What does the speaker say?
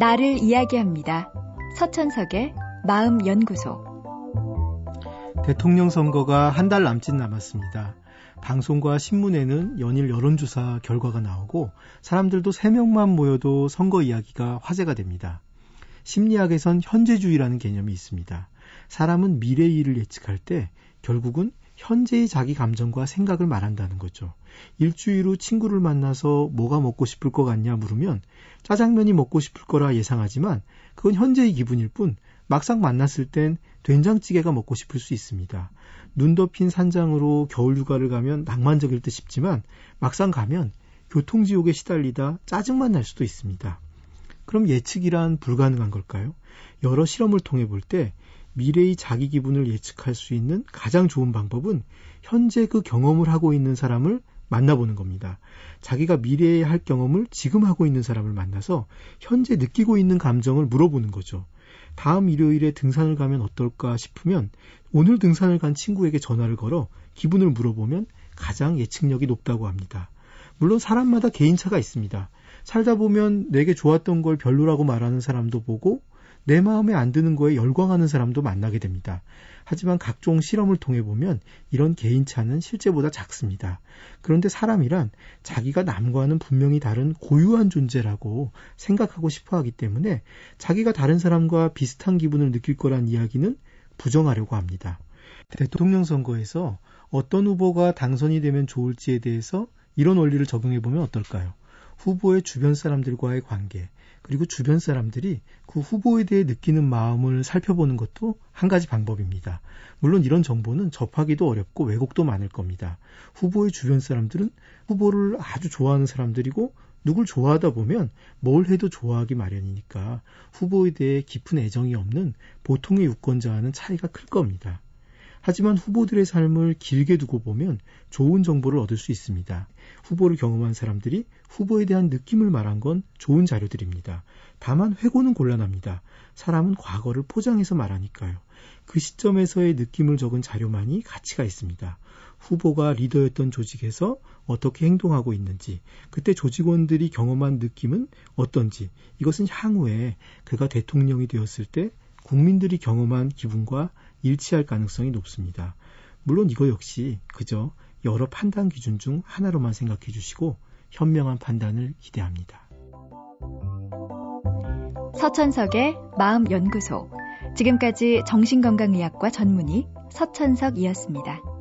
나를 이야기합니다. 서천석의 마음연구소. 대통령 선거가 한 달 남짓 남았습니다. 방송과 신문에는 연일 여론조사 결과가 나오고 사람들도 3명만 모여도 선거 이야기가 화제가 됩니다. 심리학에선 현재주의라는 개념이 있습니다. 사람은 미래의 일을 예측할 때 결국은 현재의 자기 감정과 생각을 말한다는 거죠. 일주일 후 친구를 만나서 뭐가 먹고 싶을 것 같냐 물으면 짜장면이 먹고 싶을 거라 예상하지만 그건 현재의 기분일 뿐 막상 만났을 땐 된장찌개가 먹고 싶을 수 있습니다. 눈 덮인 산장으로 겨울 휴가를 가면 낭만적일 듯 싶지만 막상 가면 교통지옥에 시달리다 짜증만 날 수도 있습니다. 그럼 예측이란 불가능한 걸까요? 여러 실험을 통해 볼 때 미래의 자기 기분을 예측할 수 있는 가장 좋은 방법은 현재 그 경험을 하고 있는 사람을 만나보는 겁니다. 자기가 미래에 할 경험을 지금 하고 있는 사람을 만나서 현재 느끼고 있는 감정을 물어보는 거죠. 다음 일요일에 등산을 가면 어떨까 싶으면 오늘 등산을 간 친구에게 전화를 걸어 기분을 물어보면 가장 예측력이 높다고 합니다. 물론 사람마다 개인차가 있습니다. 살다 보면 내게 좋았던 걸 별로라고 말하는 사람도 보고 내 마음에 안 드는 거에 열광하는 사람도 만나게 됩니다. 하지만 각종 실험을 통해 보면 이런 개인차는 실제보다 작습니다. 그런데 사람이란 자기가 남과는 분명히 다른 고유한 존재라고 생각하고 싶어 하기 때문에 자기가 다른 사람과 비슷한 기분을 느낄 거란 이야기는 부정하려고 합니다. 대통령 선거에서 어떤 후보가 당선이 되면 좋을지에 대해서 이런 원리를 적용해 보면 어떨까요? 후보의 주변 사람들과의 관계, 그리고 주변 사람들이 그 후보에 대해 느끼는 마음을 살펴보는 것도 한 가지 방법입니다. 물론 이런 정보는 접하기도 어렵고 왜곡도 많을 겁니다. 후보의 주변 사람들은 후보를 아주 좋아하는 사람들이고 누굴 좋아하다 보면 뭘 해도 좋아하기 마련이니까 후보에 대해 깊은 애정이 없는 보통의 유권자와는 차이가 클 겁니다. 하지만 후보들의 삶을 길게 두고 보면 좋은 정보를 얻을 수 있습니다. 후보를 경험한 사람들이 후보에 대한 느낌을 말한 건 좋은 자료들입니다. 다만 회고는 곤란합니다. 사람은 과거를 포장해서 말하니까요. 그 시점에서의 느낌을 적은 자료만이 가치가 있습니다. 후보가 리더였던 조직에서 어떻게 행동하고 있는지, 그때 조직원들이 경험한 느낌은 어떤지, 이것은 향후에 그가 대통령이 되었을 때 국민들이 경험한 기분과 일치할 가능성이 높습니다. 물론 이거 역시 그저 여러 판단 기준 중 하나로만 생각해 주시고 현명한 판단을 기대합니다. 서천석의 마음연구소. 지금까지 정신건강의학과 전문의 서천석이었습니다.